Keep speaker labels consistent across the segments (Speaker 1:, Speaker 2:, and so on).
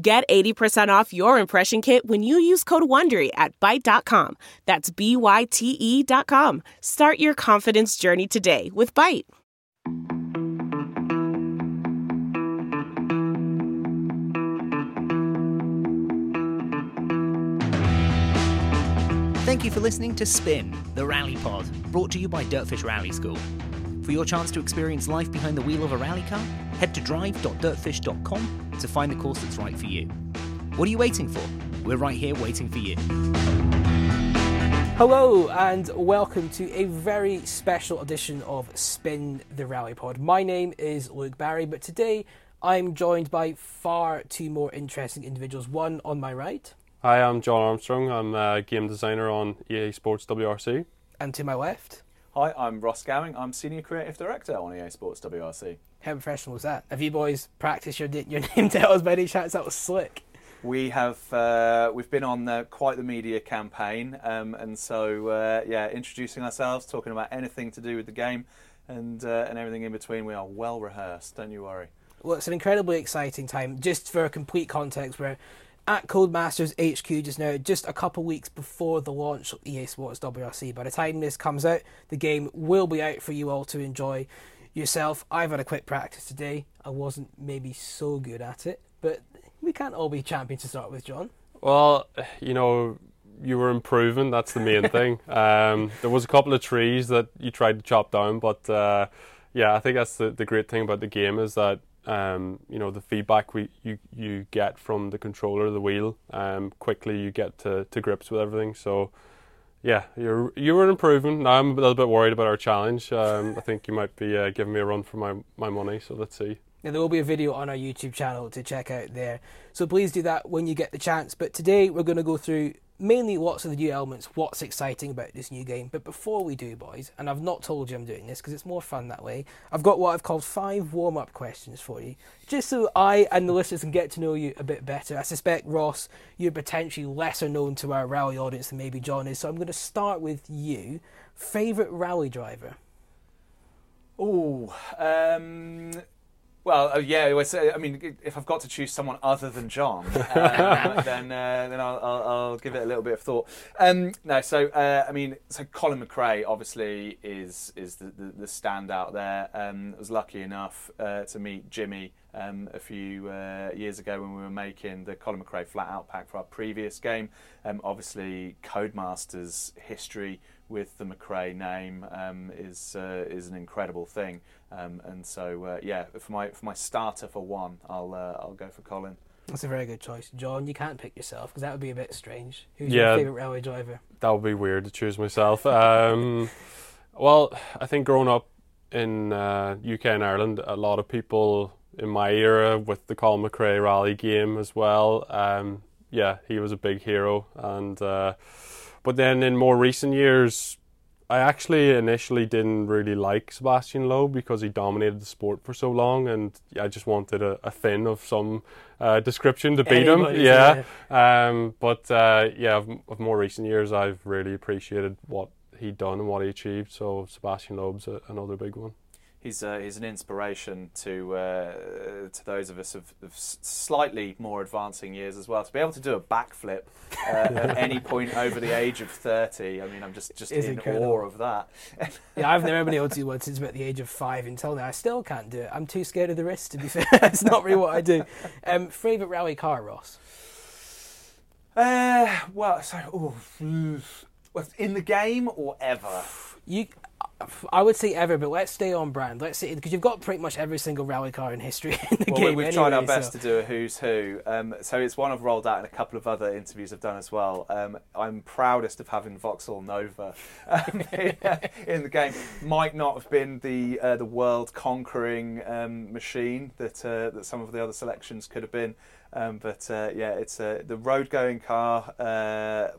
Speaker 1: Get 80% off your impression kit when you use code WONDERY at Byte.com. That's B-Y-T-E dot com. Start your confidence journey today with Byte.
Speaker 2: Thank you for listening to Spin, the Rally Pod, brought to you by Dirtfish Rally School. For your chance to experience life behind the wheel of a rally car, head to drive.dirtfish.com to find the course that's right for you. What are you waiting for? We're right here waiting for you.
Speaker 3: Hello and welcome to a very special edition of Spin the Rally Pod. My name is Luke Barry, but today I'm joined by far two more interesting individuals. One on my right,
Speaker 4: Hi, I'm Jon Armstrong. I'm a game designer on EA Sports WRC.
Speaker 3: and to my left.
Speaker 5: Hi, I'm Ross Gowing. I'm Senior Creative Director on EA Sports WRC.
Speaker 3: How professional was that? Have you boys practiced your your name titles by any chance? That was slick.
Speaker 5: We have uh, we've been on uh, quite the media campaign, um, and so uh, yeah, introducing ourselves, talking about anything to do with the game, and uh, and everything in between. We are well rehearsed. Don't you worry.
Speaker 3: Well, it's an incredibly exciting time. Just for a complete context, we're at Codemasters HQ just now, just a couple weeks before the launch of EA Sports WRC. By the time this comes out, the game will be out for you all to enjoy yourself. I've had a quick practice today. I wasn't maybe so good at it, but we can't all be champions to start with, Jon.
Speaker 4: Well, you know, you were improving. That's the main thing. Um, there was a couple of trees that you tried to chop down, but uh, yeah, I think that's the, the great thing about the game is that um, you know the feedback we you you get from the controller, the wheel. Um, quickly you get to, to grips with everything. So yeah, you're you were improving. Now I'm a little bit worried about our challenge. Um, I think you might be uh, giving me a run for my my money. So let's see.
Speaker 3: Now, there will be a video on our YouTube channel to check out there. So please do that when you get the chance. But today we're going to go through mainly of the new elements, what's exciting about this new game. But before we do, boys, and I've not told you I'm doing this because it's more fun that way, I've got what I've called five warm up questions for you, just so I and the listeners can get to know you a bit better. I suspect, Ross, you're potentially lesser known to our rally audience than maybe Jon is. So I'm going to start with you. Favourite rally driver?
Speaker 5: Oh, um, well, uh, yeah. I would say- I mean, if I've got to choose someone other than Jon, um, then uh, then I'll, I'll, I'll give it a little bit of thought. Um, no, so uh, I mean, so Colin McRae obviously is is the, the, the standout there. Um, I was lucky enough uh, to meet Jimmy um, a few uh, years ago when we were making the Colin McRae flat out pack for our previous game. Um, obviously, Codemasters history with the McRae name um, is uh, is an incredible thing. Um, and so uh, yeah, for my for my starter for one, I'll uh, I'll go for Colin.
Speaker 3: That's a very good choice. Jon, you can't pick yourself because that would be a bit strange. Who's
Speaker 4: Yeah.
Speaker 3: your favourite rally driver?
Speaker 4: that would be weird to choose myself. Um, well, I think growing up in uh, UK and Ireland, a lot of people in my era with the Colin McRae rally game as well. Um, yeah, he was a big hero, and uh, but then in more recent years. I actually initially didn't really like Sebastian Loeb because he dominated the sport for so long, and I just wanted a, a Finn of some uh, description to beat him.
Speaker 3: Anybody's,
Speaker 4: Yeah, um, but uh, yeah, of, of more recent years, I've really appreciated what he'd done and what he achieved. So Sebastian Loeb's a, another big one.
Speaker 5: He's uh, he's an inspiration to uh, to those of us of, of slightly more advancing years as well. To be able to do a backflip uh, at any point over the age of thirty, I mean, I'm just just in
Speaker 3: incredible.
Speaker 5: awe of that.
Speaker 3: Yeah, I've never been able to do one since about the age of five until now. I still can't do it. I'm too scared of the risks, to be fair. it's not really what I do. Um, favourite rally car, Ross?
Speaker 5: Uh, well, so mm, in the game or ever?
Speaker 3: You, I would say ever, but let's stay on brand. Let's say because you've got pretty much every single rally car in history in the
Speaker 5: Well,
Speaker 3: game.
Speaker 5: we've
Speaker 3: anyway,
Speaker 5: tried our best
Speaker 3: so-
Speaker 5: to do a who's who. Um, so it's one I've rolled out in a couple of other interviews I've done as well. Um, I'm proudest of having Vauxhall Nova um, in the game. Might not have been the uh, the world conquering um, machine that uh, that some of the other selections could have been. Um, but uh, yeah, it's uh, the road going car uh,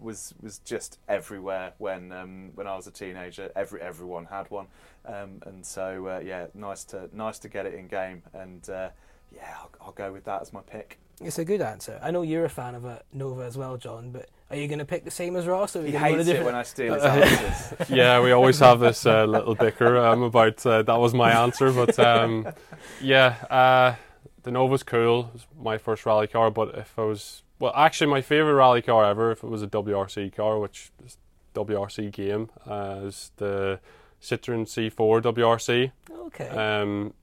Speaker 5: was was just everywhere when um, when I was a teenager. Every everyone had one, um, and so uh, yeah, nice to nice to get it in game, and uh, yeah, I'll, I'll go with that as my pick.
Speaker 3: It's a good answer. I know you're a fan of a Nova as well, Jon. But are you going to pick the same as Ross? Or
Speaker 5: He
Speaker 3: you gonna go
Speaker 5: hates it
Speaker 3: different-
Speaker 5: when I steal his answers.
Speaker 4: yeah, we always have this uh, little bicker um, about uh, that was my answer, but um, yeah, uh, the Nova's cool. It was my first rally car, but if I was well, actually, my favorite rally car ever, if it was a WRC car, which is WRC game, uh, is the Citroen C4 WRC.
Speaker 3: Okay.
Speaker 4: Um,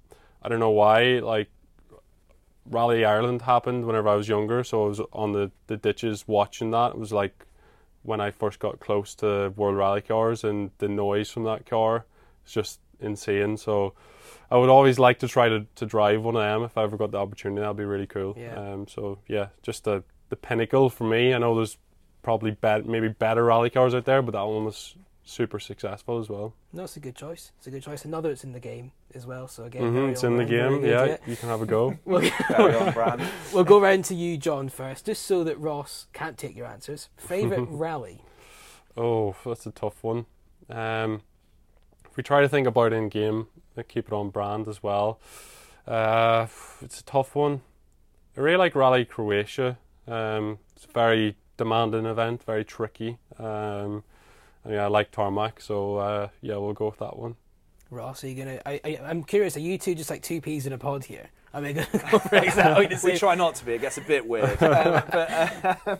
Speaker 4: I don't know why, like Rally Ireland happened whenever I was younger, so I was on the, the ditches watching that. It was like when I first got close to World Rally cars, and the noise from that car is just insane. So I would always like to try to, to drive one of them if I ever got the opportunity. That'd be really cool.
Speaker 3: Yeah.
Speaker 4: Um, so yeah, just the the pinnacle for me. I know there's probably bet maybe better rally cars out there, but that one was super successful as well.
Speaker 3: no, it's a good choice. It's a good choice. Another, it's in the game as well. So again,
Speaker 4: hmm it's in the
Speaker 3: on brand, very
Speaker 4: game. Yeah, you can have a go.
Speaker 3: We'll,
Speaker 5: Very
Speaker 3: we'll go round to you, Jon, first, just so that Ross can't take your answers. Favorite rally?
Speaker 4: Oh, that's a tough one. Um, if we try to think about in game, uh, keep it on brand as well. Uh, it's a tough one. I really like Rally Croatia. Um, it's a very demanding event, very tricky. Um, and yeah, I like tarmac, so uh, yeah, we'll go with that one.
Speaker 3: Ross, are you gonna? I, I, I'm curious. Are you two just like two peas in a pod here? Are we gonna go for exactly
Speaker 5: we try not to be. It gets a bit weird. um, but uh,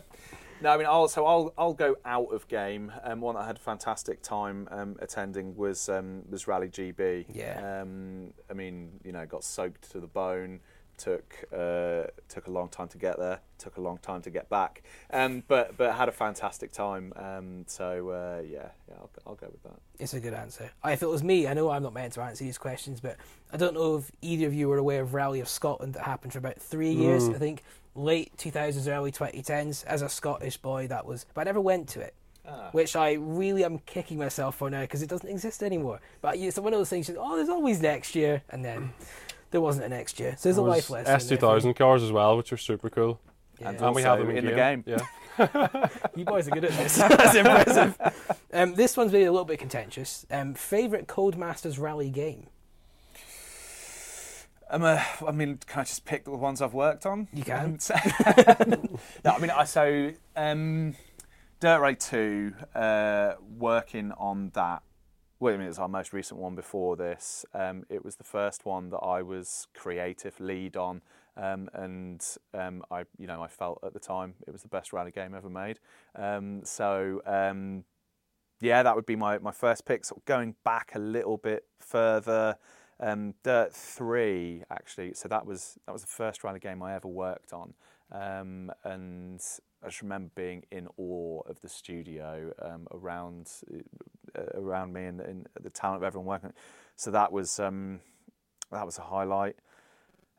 Speaker 5: no, I mean, I'll, so I'll I'll go out of game. Um, one that I had a fantastic time um, attending was um, was Rally GB.
Speaker 3: Yeah.
Speaker 5: Um, I mean, you know, got soaked to the bone. Took uh, took a long time to get there. Took a long time to get back. Um, but but had a fantastic time. Um, so uh, yeah, yeah, I'll, I'll go with that.
Speaker 3: It's a good answer. If it was me, I know I'm not meant to answer these questions, but I don't know if either of you were aware of Rally of Scotland that happened for about three years. I think late 2000s, early 2010s. As a Scottish boy, that was. But I never went to it.
Speaker 5: Ah.
Speaker 3: Which I really am kicking myself for now because it doesn't exist anymore. But it's one of those things. Oh, there's always next year, and then there wasn't a next year. So there's a
Speaker 4: There
Speaker 3: life lesson.
Speaker 4: S2000 cars as well, which are super cool.
Speaker 3: Yeah.
Speaker 5: And
Speaker 4: And we have them in,
Speaker 5: in the
Speaker 4: game.
Speaker 5: game.
Speaker 4: Yeah.
Speaker 3: You boys are good at this. That's impressive. Um, this one's maybe a little bit contentious. Um, favorite Codemasters Rally game?
Speaker 5: Um, uh, I mean, can I just pick the ones I've worked on?
Speaker 3: You can.
Speaker 5: No, I mean, I so um, Dirt Rally Two, uh, working on that. Well, I mean, it was our most recent one before this. Um, it was the first one that I was creative lead on, um, and um, I, you know, I felt at the time it was the best rally game ever made. Um, so. Um, yeah, that would be my, my first pick. Of going back a little bit further, um, Dirt Three actually. So that was that was the first rally game I ever worked on, and I just remember being in awe of the studio um, around uh, around me and, and the talent of everyone working. So that was um, that was a highlight.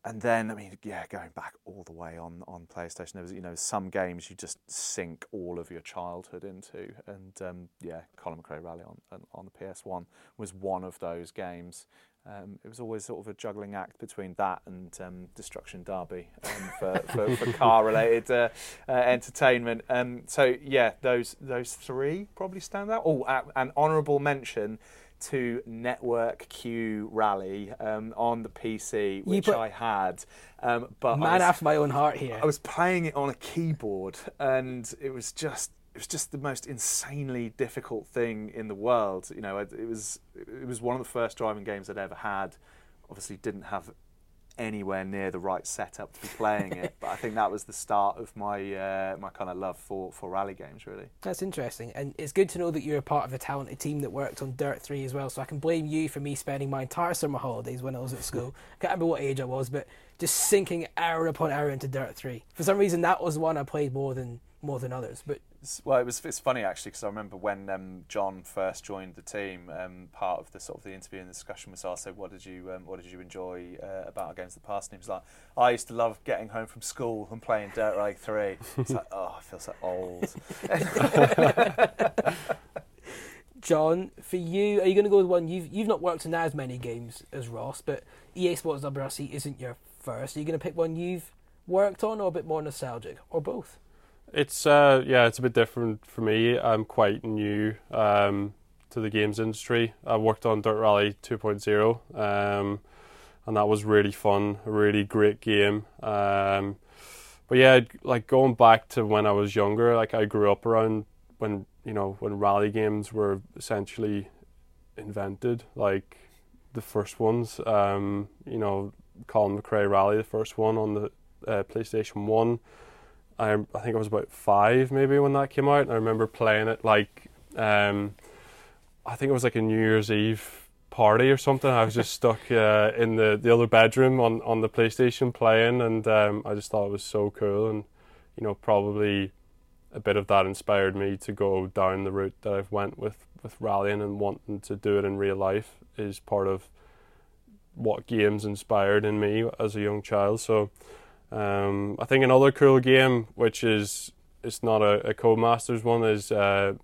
Speaker 5: And then, I mean, yeah, going back all the way on, on PlayStation, there was, you know, some games you just sink all of your childhood into. And um, yeah, Colin McRae Rally on, on on the PS1 was one of those games. Um, it was always sort of a juggling act between that and um, Destruction Derby um, for, for, for car-related uh, uh, entertainment. Um, so yeah, those those three probably stand out. Oh, uh, an honourable mention to Network Q Rally um, on the PC, which I had. Um, but
Speaker 3: Man
Speaker 5: was,
Speaker 3: after my own heart here.
Speaker 5: I was playing it on a keyboard, and it was just it was just the most insanely difficult thing in the world. You know, it, it was it was one of the first driving games I'd ever had. Obviously, didn't have anywhere near the right setup to be playing it, but I think that was the start of my uh, my kind of love for for rally games, really.
Speaker 3: That's interesting, and it's good to know that you're a part of a talented team that worked on Dirt Three as well. So I can blame you for me spending my entire summer holidays when I was at school. I can't remember what age I was, but just sinking hour upon hour into Dirt Three. For some reason, that was one I played more than more than others. But
Speaker 5: Well, it was. It's funny actually because I remember when um, Jon first joined the team. Um, part of the sort of the interview and the discussion was asked, so "What did you um, What did you enjoy uh, about our games of the past?" And he was like, "I used to love getting home from school and playing Dirt Rally 3. It's like, oh, I feel so old.
Speaker 3: Jon, for you, are you going to go with one you've you've not worked in as many games as Ross, but EA Sports WRC isn't your first. Are you going to pick one you've worked on, or a bit more nostalgic, or both?
Speaker 4: It's uh, yeah, it's a bit different for me. I'm quite new um, to the games industry. I worked on Dirt Rally 2.0, um, and that was really fun. A really great game. Um, but yeah, like going back to when I was younger, like I grew up around when you know when rally games were essentially invented, like the first ones. Um, you know, Colin McRae Rally, the first one on the uh, PlayStation One. I I think I was about five maybe when that came out. And I remember playing it like um, I think it was like a New Year's Eve party or something. I was just stuck uh, in the, the other bedroom on, on the PlayStation playing, and um, I just thought it was so cool. And you know, probably a bit of that inspired me to go down the route that I've went with with rallying and wanting to do it in real life is part of what games inspired in me as a young child. So um, I think another cool game, which is it's not a, a Codemasters one, is uh,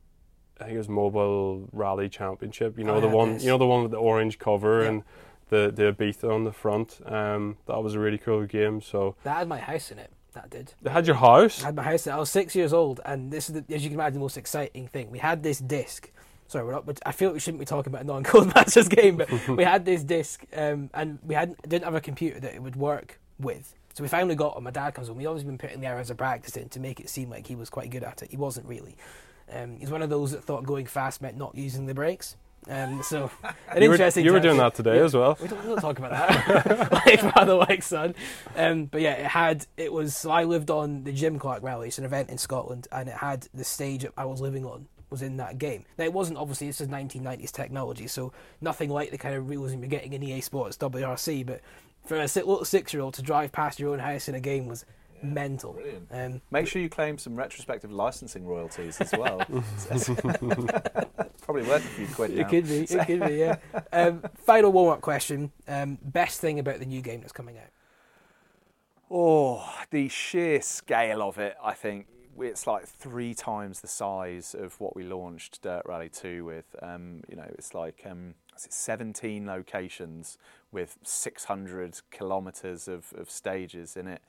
Speaker 4: I think it was Mobil Rally Championship. You know
Speaker 3: Oh,
Speaker 4: the
Speaker 3: yeah,
Speaker 4: one, you know the one with the orange cover
Speaker 3: Yeah.
Speaker 4: and the the Ibiza on the front. Um, that was a really cool game. So
Speaker 3: That had my house in it. That did.
Speaker 4: they had your house.
Speaker 3: I had my house. I was six years old, and this is, the, as you can imagine, the most exciting thing. We had this disc. Sorry, we're not. But I feel like we shouldn't be talking about a non-Codemasters game, but we had this disc, um, and we had didn't have a computer that it would work with. So we finally got one. My dad comes home. We always been putting the hours of practice in to make it seem like he was quite good at it. He wasn't really. Um, he's one of those that thought going fast meant not using the brakes. Um, so an
Speaker 4: you were,
Speaker 3: interesting.
Speaker 4: you were doing that today as well.
Speaker 3: We don't, we don't talk about that. like father, like son. Um, but yeah, it had. It was. So I lived on the Jim Clark Rally. It's an event in Scotland, and it had the stage I was living on was in that game. Now it wasn't obviously this is 1990s technology, so nothing like the kind of realism you're getting in EA Sports WRC. But for a little six-year-old to drive past your own house in a game was mental.
Speaker 5: brilliant.
Speaker 3: Um,
Speaker 5: Make sure you claim some retrospective licensing royalties as well. Probably worth a few quid
Speaker 3: it could be. It could be. Yeah. Um, final warm-up question. Um, best thing about the new game that's coming out.
Speaker 5: Oh, the sheer scale of it, I think it's like three times the size of what we launched Dirt Rally 2 with. Um, you know, it's like um, is 17 locations with 600 kilometres of, of stages in it,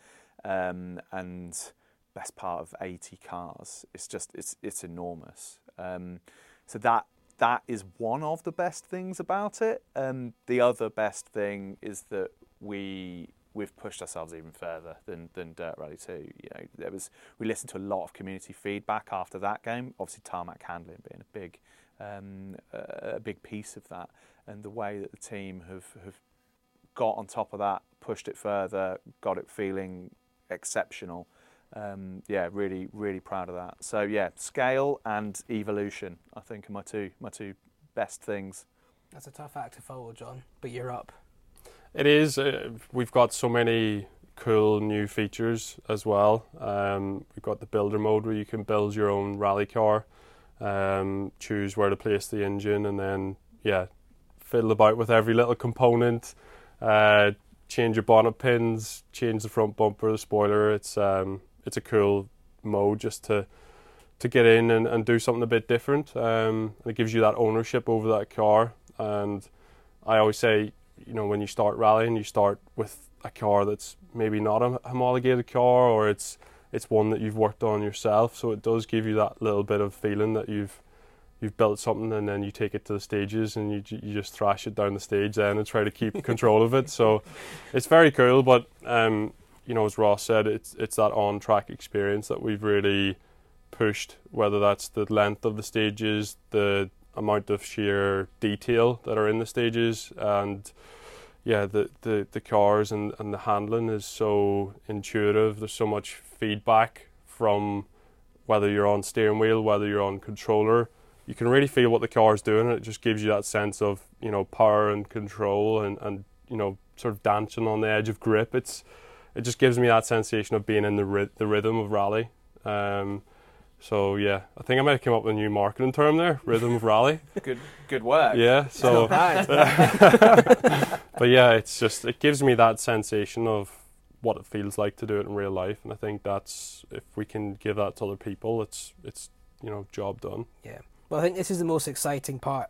Speaker 5: um, and best part of 80 cars. It's just it's it's enormous. Um, so that that is one of the best things about it. Um, the other best thing is that we we've pushed ourselves even further than, than Dirt Rally 2. You know, there was we listened to a lot of community feedback after that game. Obviously, tarmac handling being a big um, a a big piece of that, and the way that the team have have got on top of that, pushed it further, got it feeling exceptional. Um, yeah, really, really proud of that. So yeah, scale and evolution, I think, are my two my two best things.
Speaker 3: That's a tough act to follow, Jon. But you're up.
Speaker 4: It is. Uh, we've got so many cool new features as well. Um, we've got the builder mode where you can build your own rally car, um, choose where to place the engine, and then yeah, fiddle about with every little component. Uh, change your bonnet pins, change the front bumper, the spoiler. It's um, it's a cool mode just to to get in and, and do something a bit different. Um, and it gives you that ownership over that car. And I always say, you know, when you start rallying, you start with a car that's maybe not a homologated car, or it's it's one that you've worked on yourself. So it does give you that little bit of feeling that you've you've built something, and then you take it to the stages, and you you just thrash it down the stage then and try to keep control of it. So it's very cool, but um, you know, as Ross said, it's it's that on track experience that we've really pushed, whether that's the length of the stages, the amount of sheer detail that are in the stages, and yeah, the, the, the cars and, and the handling is so intuitive. There's so much feedback from whether you're on steering wheel, whether you're on controller. You can really feel what the car is doing, and it just gives you that sense of you know power and control, and, and you know sort of dancing on the edge of grip. It's it just gives me that sensation of being in the ry- the rhythm of rally. Um, so yeah, I think I might have come up with a new marketing term there, rhythm of rally.
Speaker 5: Good, good work.
Speaker 4: Yeah. So, but yeah, it's just it gives me that sensation of what it feels like to do it in real life, and I think that's if we can give that to other people, it's it's you know job done.
Speaker 3: Yeah. Well, I think this is the most exciting part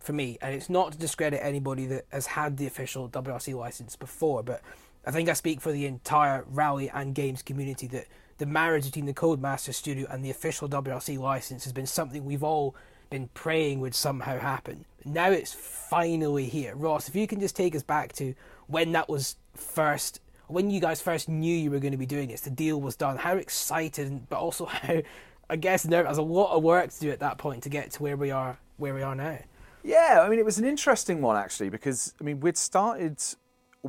Speaker 3: for me, and it's not to discredit anybody that has had the official WRC license before, but I think I speak for the entire rally and games community that the marriage between the Codemaster Studio and the official WRC license has been something we've all been praying would somehow happen. Now it's finally here. Ross, if you can just take us back to when that was first, when you guys first knew you were going to be doing this, the deal was done, how excited, but also how, I guess, nervous. a lot of work to do at that point to get to where we are, where we are now.
Speaker 5: Yeah, I mean, it was an interesting one actually because I mean we'd started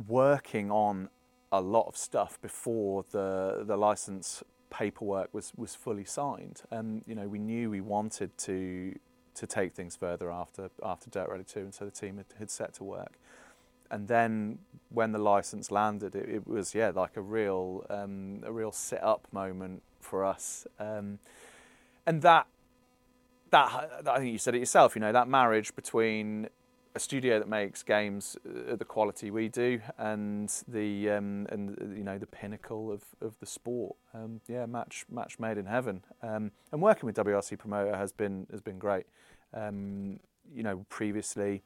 Speaker 5: working on a lot of stuff before the the license paperwork was was fully signed, and you know we knew we wanted to to take things further after after Dirt Rally 2, and so the team had, had set to work. And then when the license landed, it, it was yeah like a real um, a real sit up moment for us, um, and that that I think you said it yourself. You know that marriage between a studio that makes games at uh, the quality we do and the um, and you know the pinnacle of, of the sport. Um, yeah, match match made in heaven. Um, and working with WRC Promoter has been has been great. Um, you know, previously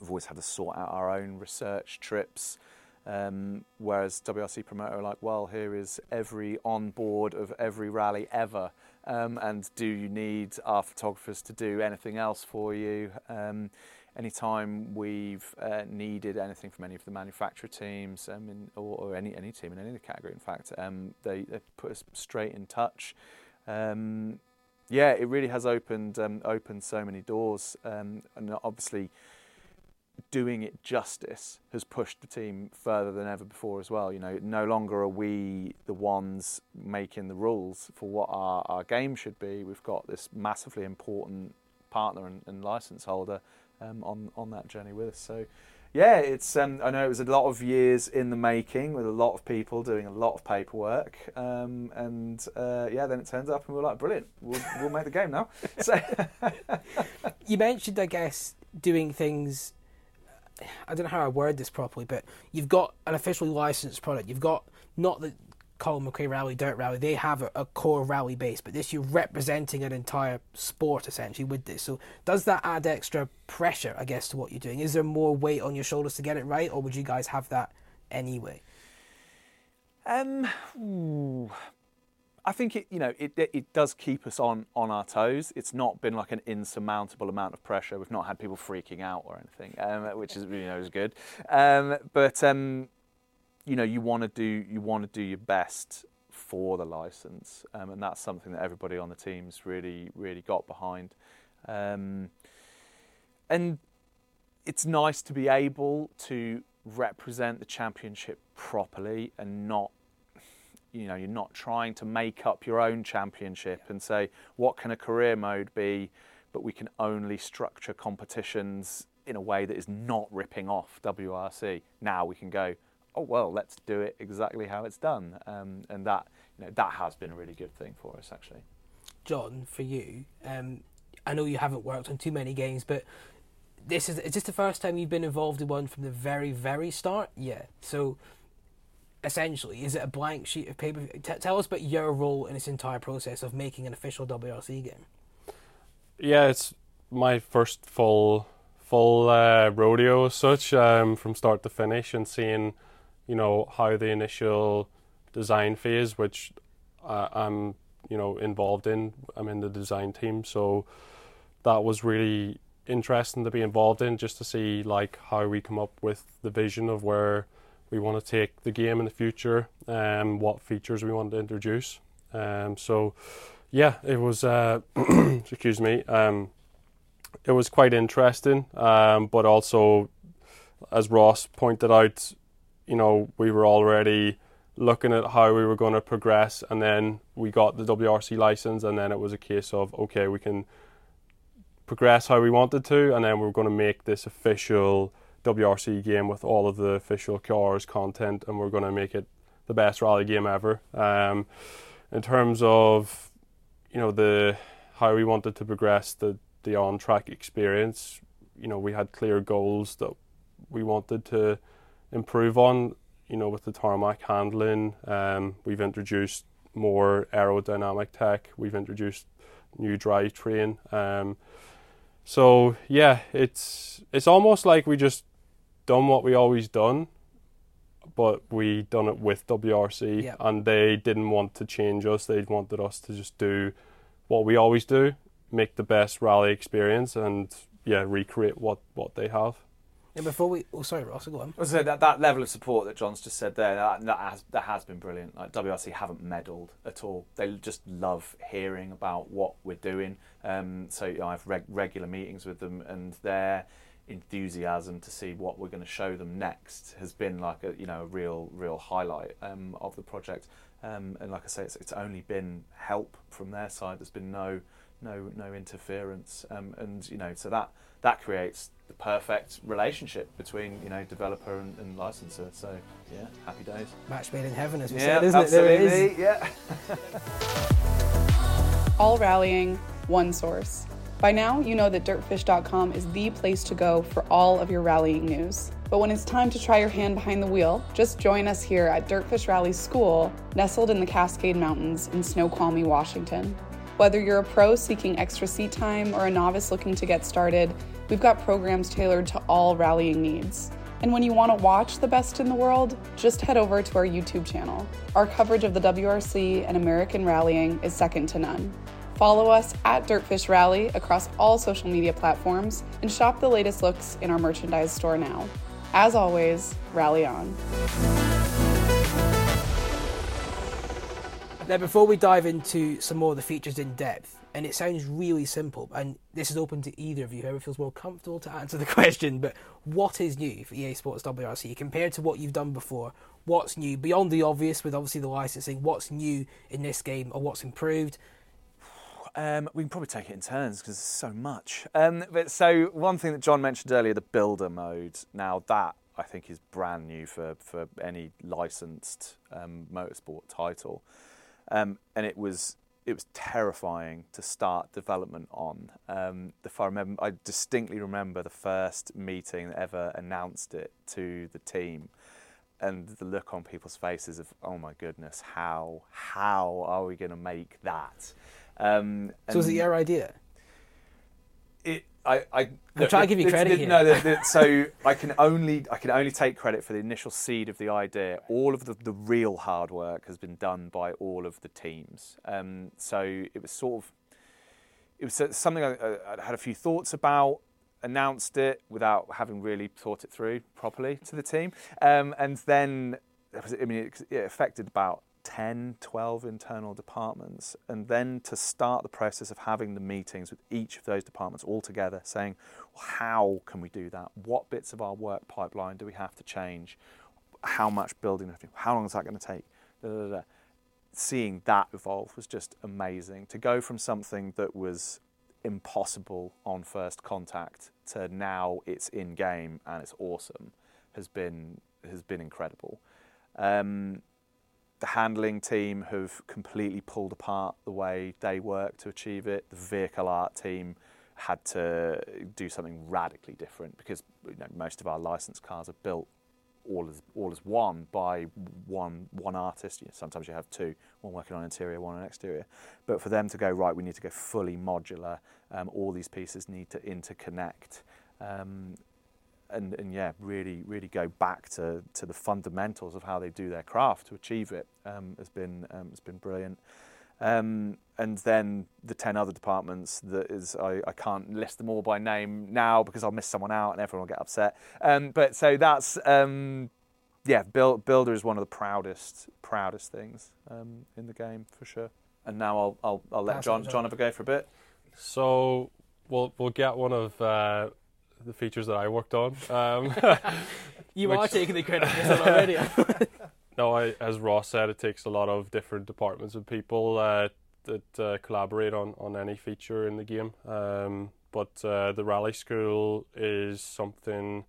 Speaker 5: we've always had to sort out our own research trips. Um, whereas WRC Promoter are like, well, here is every on board of every rally ever. Um, and do you need our photographers to do anything else for you? Um, anytime we've uh, needed anything from any of the manufacturer teams um, in, or, or, any any team in any of the category, in fact, um, they, they, put us straight in touch. Um, yeah, it really has opened um, opened so many doors, um, and obviously doing it justice has pushed the team further than ever before as well. You know, no longer are we the ones making the rules for what our, our game should be. We've got this massively important partner and, and license holder um, on on that journey with us. So, yeah, it's um, I know it was a lot of years in the making with a lot of people doing a lot of paperwork, um, and uh, yeah, then it turns up and we're like, brilliant, we'll, we'll make the game now. So,
Speaker 3: you mentioned, I guess, doing things. I don't know how I word this properly, but you've got an officially licensed product. You've got not the Colin McRae Rally, Dirt Rally, they have a, a, core rally base, but this you're representing an entire sport essentially with this. So does that add extra pressure, I guess, to what you're doing? Is there more weight on your shoulders to get it right, or would you guys have that anyway?
Speaker 5: Um, ooh, I think it, you know, it, it does keep us on on our toes. It's not been like an insurmountable amount of pressure. We've not had people freaking out or anything, um, which is you know is good. Um, but um, you know you want to do you want to do your best for the license, um, and that's something that everybody on the team's really really got behind. Um, and it's nice to be able to represent the championship properly and not you know you're not trying to make up your own championship and say what can a career mode be but we can only structure competitions in a way that is not ripping off WRC now we can go oh well, let's do it exactly how it's done, um, and that you know that has been a really good thing for us actually.
Speaker 3: Jon, for you, um, I know you haven't worked on too many games, but this is is this the first time you've been involved in one from the very very start? Yeah. So essentially, is it a blank sheet of paper? T- tell us about your role in this entire process of making an official WRC game.
Speaker 4: Yeah, it's my first full full uh, rodeo as such um, from start to finish, and seeing you know how the initial design phase, which uh, I'm you know involved in. I'm in the design team, so that was really interesting to be involved in, just to see like how we come up with the vision of where we want to take the game in the future, and um, what features we want to introduce. Um, so yeah, it was. Uh, excuse me. Um, it was quite interesting, um, but also, as Ross pointed out, you know, we were already looking at how we were going to progress, and then we got the WRC license, and then it was a case of okay, we can progress how we wanted to, and then we are going to make this official WRC game with all of the official cars content, and we're going to make it the best rally game ever. Um, in terms of you know the how we wanted to progress the the on track experience, you know we had clear goals that we wanted to improve on. You know, with the tarmac handling, um, we've introduced more aerodynamic tech. We've introduced new drivetrain. Um, so yeah, it's it's almost like we just done what we always done, but we done it with WRC,
Speaker 3: Yeah.
Speaker 4: and they didn't want to change us. They wanted us to just do what we always do, make the best rally experience, and yeah, recreate what what they have.
Speaker 3: And before we, oh sorry, Ross, go on.
Speaker 5: I saying that that level of support that Jon's just said there, that, that has that has been brilliant. Like WRC haven't meddled at all. They just love hearing about what we're doing. Um, so you know, I have reg- regular meetings with them, and their enthusiasm to see what we're going to show them next has been like a you know a real real highlight um, of the project. Um, and like I say, it's, it's only been help from their side. There's been no no no interference, um, and you know so that that creates the perfect relationship between you know developer and, and licensor. So yeah, happy days.
Speaker 3: Match made in heaven, as we
Speaker 5: Yeah,
Speaker 3: said, isn't it? There it is.
Speaker 5: absolutely. Yeah.
Speaker 6: All rallying, one source. By now, you know that dirtfish.com is the place to go for all of your rallying news. But when it's time to try your hand behind the wheel, just join us here at Dirtfish Rally School, nestled in the Cascade Mountains in Snoqualmie, Washington. Whether you're a pro seeking extra seat time or a novice looking to get started, we've got programs tailored to all rallying needs. And when you want to watch the best in the world, just head over to our YouTube channel. Our coverage of the WRC and American rallying is second to none. Follow us at Dirtfish Rally across all social media platforms and shop the latest looks in our merchandise store now. As always, rally on.
Speaker 3: Now, before we dive into some more of the features in depth, and it sounds really simple, and this is open to either of you, whoever feels more comfortable to answer the question, but what is new for EA Sports WRC compared to what you've done before? What's new beyond the obvious with obviously the licensing? What's new in this game or what's improved?
Speaker 5: Um, we can probably take it in turns because there's so much. Um, but so one thing that Jon mentioned earlier, the builder mode. Now that I think is brand new for for any licensed um, motorsport title, um, and it was it was terrifying to start development on. Um, if I remember, I distinctly remember the first meeting that ever announced it to the team. And the look on people's faces of, oh my goodness, how how are we going to make that? Um,
Speaker 3: So, was it your idea?
Speaker 5: it, I, I
Speaker 3: I'm trying to give you credit
Speaker 5: it-
Speaker 3: here.
Speaker 5: No, the, so I can only I can only take credit for the initial seed of the idea. All of the, the real hard work has been done by all of the teams. Um, so it was sort of it was something I, I had a few thoughts about. Announced it without having really thought it through properly to the team, um, and then I mean it, it affected about 10, 12 internal departments, and then to start the process of having the meetings with each of those departments all together, saying, well, how can we do that? What bits of our work pipeline do we have to change? How much building? How long is that going to take? Da, da, da. Seeing that evolve was just amazing. To go from something that was impossible on first contact to now it's in game and it's awesome has been has been incredible. Um, the handling team have completely pulled apart the way they work to achieve it. The vehicle art team had to do something radically different because you know, most of our licensed cars are built all as all as one by one one artist. You know, sometimes you have two, one working on interior, one on exterior. But for them to go right, we need to go fully modular. Um, all these pieces need to interconnect. Um, and, and yeah, really, really go back to, to the fundamentals of how they do their craft to achieve it um, has been um, has been brilliant. Um, and then the ten other departments that is I, I can't list them all by name now because I'll miss someone out and everyone will get upset. Um, but so that's um, yeah, build, builder is one of the proudest proudest things um, in the game for sure. And now I'll I'll, I'll let
Speaker 3: Jon Jon.
Speaker 5: Jon have a go for a bit.
Speaker 4: So we'll we'll get one of uh, the features that I worked on. Um,
Speaker 3: You
Speaker 4: Which-
Speaker 3: are taking the credit for this already.
Speaker 4: no, I, as Ross said, it takes a lot of different departments of people uh, that uh, collaborate on, on any feature in the game. Um, but uh, the rally school is something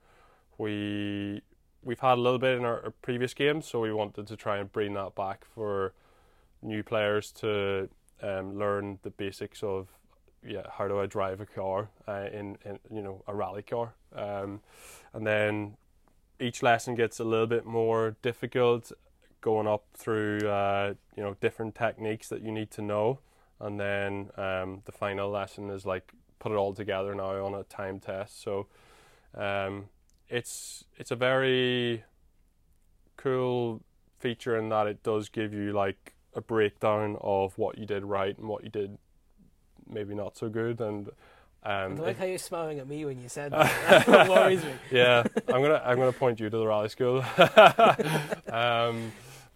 Speaker 4: we we've had a little bit in our, our previous games, so we wanted to try and bring that back for new players to um, learn the basics of yeah how do I drive a car uh, in, in you know a rally car, um, and then each lesson gets a little bit more difficult going up through uh, you know different techniques that you need to know. And then um, the final lesson is like put it all together now on a time test. So um, it's it's a very cool feature in that it does give you like a breakdown of what you did right and what you did maybe not so good and
Speaker 3: I
Speaker 4: um,
Speaker 3: like
Speaker 4: it-
Speaker 3: how you're smiling at me when you said that. that worries me.
Speaker 4: yeah, I'm gonna I'm gonna point you to the rally school. um,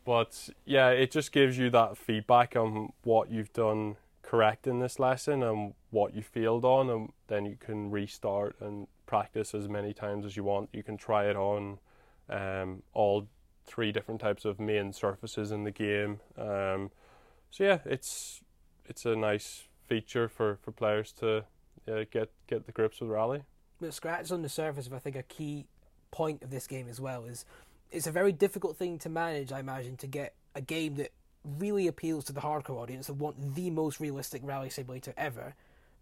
Speaker 4: but yeah, it just gives you that feedback on what you've done correct in this lesson and what you failed on, and then you can restart and practice as many times as you want. You can try it on um, all three different types of main surfaces in the game. Um, so yeah, it's it's a nice feature for, for players to uh, get get the grips with rally.
Speaker 3: But scratch on the surface of I think a key point of this game as well is it's a very difficult thing to manage, I imagine, to get a game that really appeals to the hardcore audience that want the most realistic rally simulator ever,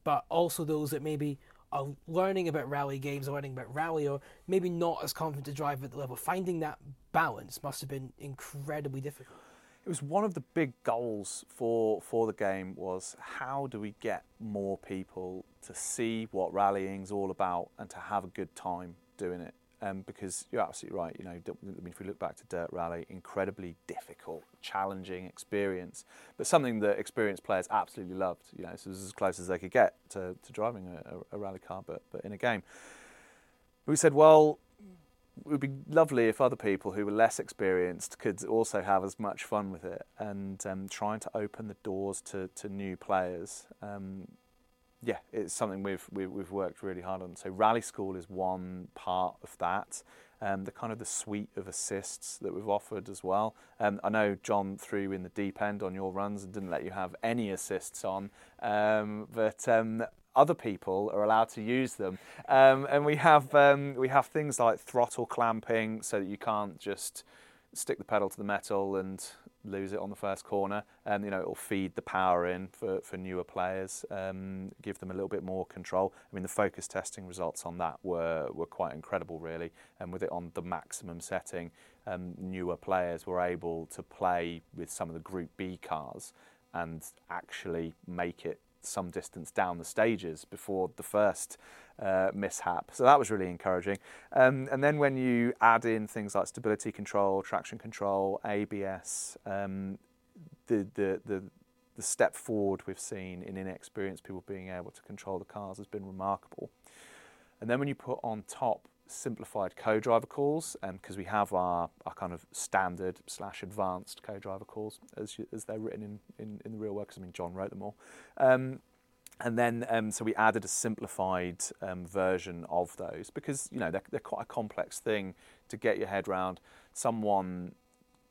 Speaker 3: but also those that maybe are learning about rally games, or learning about rally, or maybe not as confident to drive at the level. Finding that balance must have been incredibly difficult.
Speaker 5: It was one of the big goals for for the game was how do we get more people to see what rallying's all about and to have a good time doing it. Um, because you're absolutely right. You know, I mean, if we look back to Dirt Rally, incredibly difficult, challenging experience, but something that experienced players absolutely loved. You know, so it was as close as they could get to, to driving a, a rally car, but but in a game. We said, well, it would be lovely if other people who were less experienced could also have as much fun with it and um, trying to open the doors to, to new players. Um, yeah, it's something we've, we've worked really hard on. So Rally School is one part of that. Um, the kind of the suite of assists that we've offered as well. Um, I know Jon threw in the deep end on your runs and didn't let you have any assists on, um, but um, other people are allowed to use them. Um, and we have um, we have things like throttle clamping, so that you can't just stick the pedal to the metal and lose it on the first corner. And you know it'll feed the power in for, for newer players, um, give them a little bit more control. I mean the focus testing results on that were were quite incredible, really. And with it on the maximum setting, um, newer players were able to play with some of the Group B cars and actually make it some distance down the stages before the first uh, mishap. So that was really encouraging. Um, and then when you add in things like stability control, traction control, ABS, um, the, the, the, the step forward we've seen in inexperienced people being able to control the cars has been remarkable. And then when you put on top simplified co-driver calls, because we have our, our kind of standard slash advanced co-driver calls as, you, as they're written in, in, in the real work, 'cause I mean Jon wrote them all. Um, and then, um, so we added a simplified um, version of those because you know they're, they're quite a complex thing to get your head around. Someone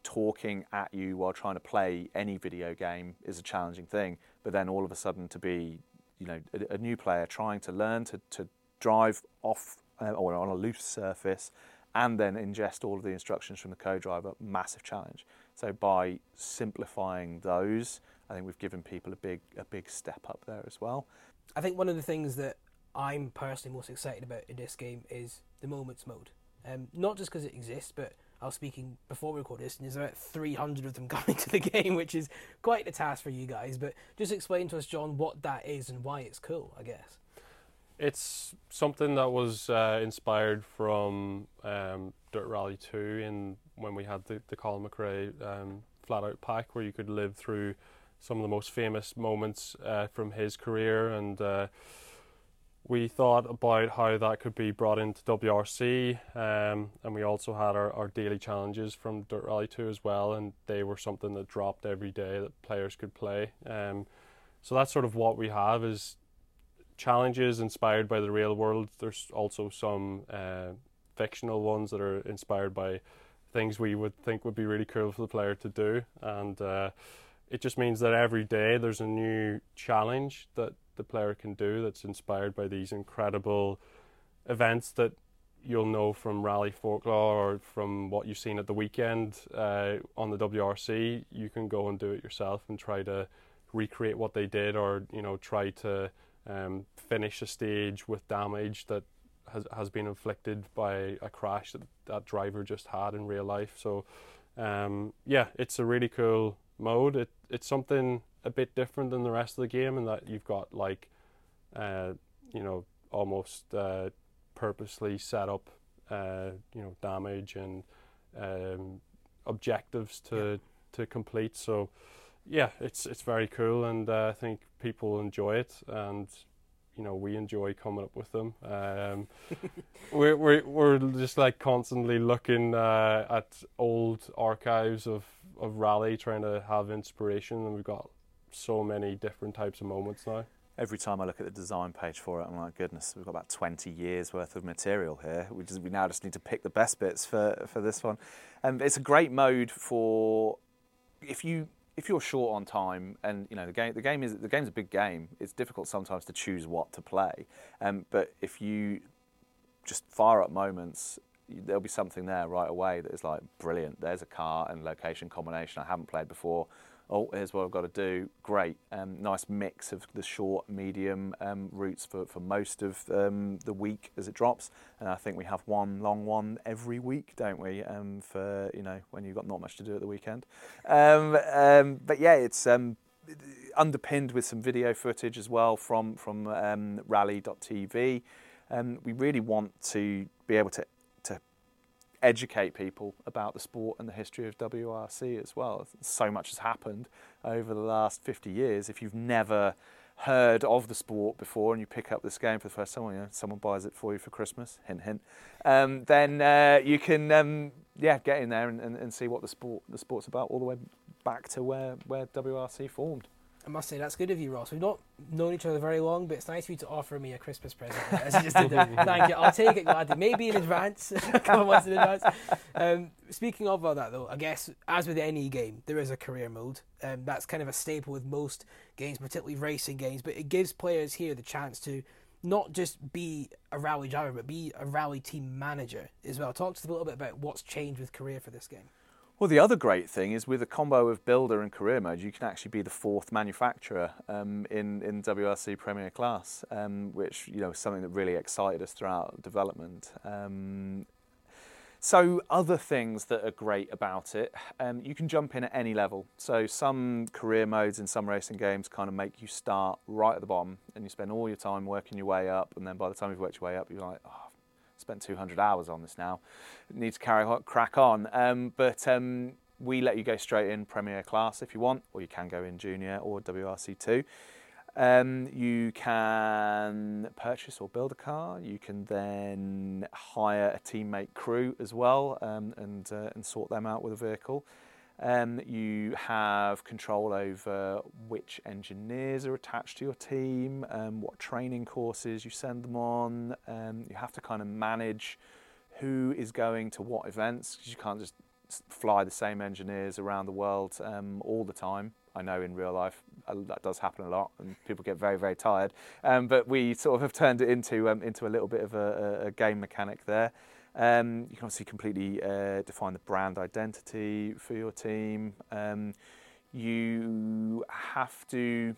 Speaker 5: talking at you while trying to play any video game is a challenging thing, but then all of a sudden to be, you know, a, a new player trying to learn to, to drive off uh, or on a loose surface and then ingest all of the instructions from the co-driver, massive challenge. So by simplifying those, I think we've given people a big a big step up there as well.
Speaker 3: I think one of the things that I'm personally most excited about in this game is the moments mode. Um, not just because it exists, but I was speaking before we recorded this, and there's about 300 of them coming to the game, which is quite a task for you guys. But just explain to us, Jon, what that is and why it's cool, I guess.
Speaker 4: It's something that was uh, inspired from um, Dirt Rally 2 in when we had the, the Colin McRae um, flat out pack where you could live through some of the most famous moments uh, from his career. And uh, we thought about how that could be brought into WRC um, and we also had our, our daily challenges from Dirt Rally 2 as well and they were something that dropped every day that players could play. Um, so that's sort of what we have is challenges inspired by the real world. There's also some uh, fictional ones that are inspired by things we would think would be really cool for the player to do, and uh, it just means that every day there's a new challenge that the player can do that's inspired by these incredible events that you'll know from Rally Folklore or from what you've seen at the weekend uh, on the WRC. You can go and do it yourself and try to recreate what they did, or you know try to um, finish a stage with damage that has has been inflicted by a crash that that driver just had in real life. So um, yeah, it's a really cool mode. It it's something a bit different than the rest of the game in that you've got like uh, you know almost uh, purposely set up uh, you know damage and um, objectives to to complete. So yeah, it's it's very cool, and uh, I think people enjoy it, and you know we enjoy coming up with them. Um, we're, we're we're just like constantly looking uh, at old archives of of rally, trying to have inspiration, and we've got so many different types of moments now.
Speaker 5: Every time I look at the design page for it, I'm like, goodness, we've got about 20 years worth of material here. We just we now just need to pick the best bits for for this one. And um, it's a great mode for if you if you're short on time and you know the game the game is the game's a big game it's difficult sometimes to choose what to play. Um, but if you just fire up moments there'll be something there right away that is like brilliant there's a car and location combination I haven't played before oh, here's what I've got to do. Great. Um, nice mix of the short, medium um, routes for, for most of um, the week as it drops. And I think we have one long one every week, don't we? Um, for, you know, when you've got not much to do at the weekend. Um, um, but yeah, it's underpinned with some video footage as well from, from rally.tv. we really want to be able to educate people about the sport and the history of WRC as well. So much has happened over the last 50 years. If you've never heard of the sport before and you pick up this game for the first time, you know, someone buys it for you for Christmas, hint, hint, um, then uh, you can um, yeah get in there and, and, and, see what the sport the sport's about all the way back to where, where WRC formed.
Speaker 3: I must say that's good of you, Ross. We've not known each other very long, but it's nice of you to offer me a Christmas present. As you just did there. Thank you. I'll take it gladly. Maybe in advance, a couple months in advance. Um, speaking of all that, though, I guess as with any game, there is a career mode. Um, that's kind of a staple with most games, particularly racing games. But it gives players here the chance to not just be a rally driver, but be a rally team manager as well. Talk to us a little bit about what's changed with career for this game.
Speaker 5: Well, the other great thing is with a combo of builder and career mode, you can actually be the fourth manufacturer um, in in WRC Premier Class, um, which you know is something that really excited us throughout development. Um, so other things that are great about it, um, you can jump in at any level. So some career modes in some racing games kind of make you start right at the bottom, and you spend all your time working your way up, and then by the time you've worked your way up, you're like, oh, spent 200 hours on this now. Need to carry crack on. Um, but um, we let you go straight in Premier Class if you want, or you can go in Junior or WRC2. Um, you can purchase or build a car. You can then hire a teammate crew as well um, and, uh, and sort them out with a vehicle. Um, you have control over which engineers are attached to your team, um, what training courses you send them on. Um, you have to kind of manage who is going to what events because you can't just fly the same engineers around the world um, all the time. I know in real life uh, that does happen a lot, and people get very, very tired. Um, but we sort of have turned it into um, into a little bit of a, a game mechanic there. Um, you can obviously completely uh, define the brand identity for your team. Um, you have to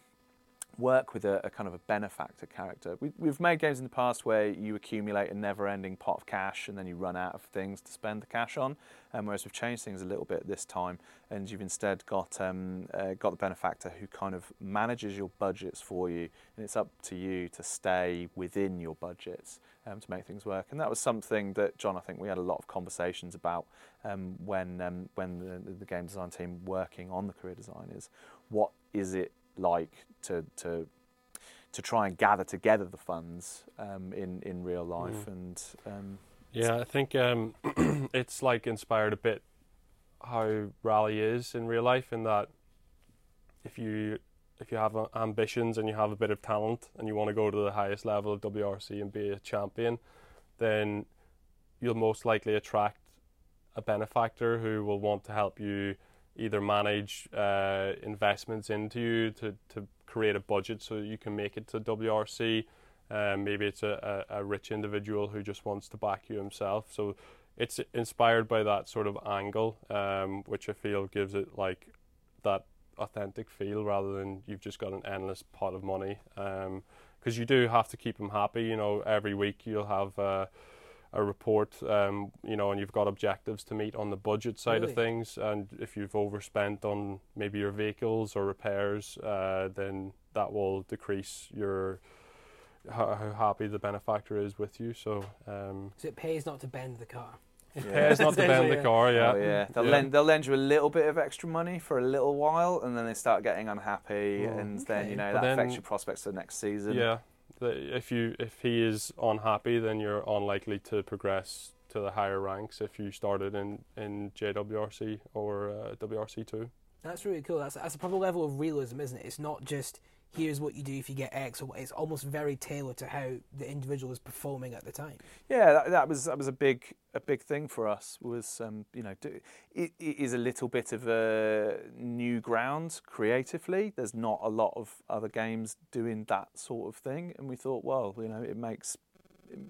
Speaker 5: work with a, a, kind of a benefactor character. We, have made games in the past where you accumulate a never-ending pot of cash and then you run out of things to spend the cash on. Um, whereas we've changed things a little bit this time, and you've instead got um, uh, got the benefactor who kind of manages your budgets for you, and it's up to you to stay within your budgets um, to make things work. And that was something that Jon, I think we had a lot of conversations about um, when um, when the, the game design team working on the career design is what is it like to to to try and gather together the funds um, in in real life mm. and um,
Speaker 4: yeah I think um, it's like inspired a bit how rally is in real life in that if you if you have uh, ambitions and you have a bit of talent and you want to go to the highest level of WRC and be a champion then you'll most likely attract a benefactor who will want to help you either manage uh, investments into you to, to create a budget so you can make it to WRC. Um, maybe it's a, a, a, rich individual who just wants to back you himself. So it's inspired by that sort of angle, um, which I feel gives it like that authentic feel rather than you've just got an endless pot of money. Because um, you do have to keep them happy. You know, every week you'll have. Uh, a report, um, you know, and you've got objectives to meet on the budget side really? of things. And if you've overspent on maybe your vehicles or repairs, uh, then that will decrease your how, how, happy the benefactor is with you. So, um,
Speaker 3: so it pays not to bend the car.
Speaker 4: It pays not to bend the
Speaker 3: Yeah.
Speaker 4: car, yeah.
Speaker 5: Oh, yeah. They'll
Speaker 4: Yeah.
Speaker 5: lend they'll lend you a little bit of extra money for a little while, and then they start getting unhappy,
Speaker 4: Oh.
Speaker 5: and then you know
Speaker 4: But
Speaker 5: that affects your prospects for the next season.
Speaker 4: Yeah, the, if you if he is unhappy, then you're unlikely to progress to the higher ranks if you started in in JWRC or uh, WRC two.
Speaker 3: That's really cool. That's that's a proper level of realism, isn't it? It's not just here's what you do if you get X, or. It's almost very tailored to how the individual is performing at the time.
Speaker 5: Yeah, that, that was that was a big a big thing for us. Was um, you know, do, it, it is a little bit of a new ground creatively. There's not a lot of other games doing that sort of thing, and we thought, well, you know, it makes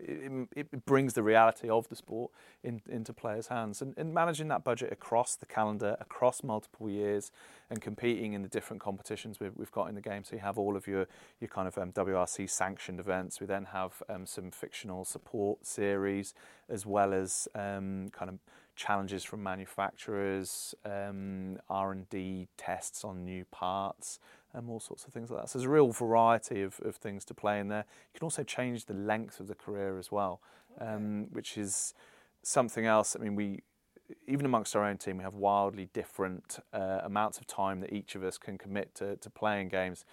Speaker 5: it, it, brings the reality of the sport in, into players' hands, and, and managing that budget across the calendar, across multiple years, and competing in the different competitions we've, we've got in the game. So you have all of your your kind of um, WRC sanctioned events. We then have um, some fictional support series, as well as um, kind of challenges from manufacturers, um, R and D tests on new parts, and all sorts of things like that. So there's a real variety of, of things to play in there. You can also change the length of the career as well, um, which is something else. I mean, we even amongst our own team, we have wildly different uh, amounts of time that each of us can commit to, to playing games.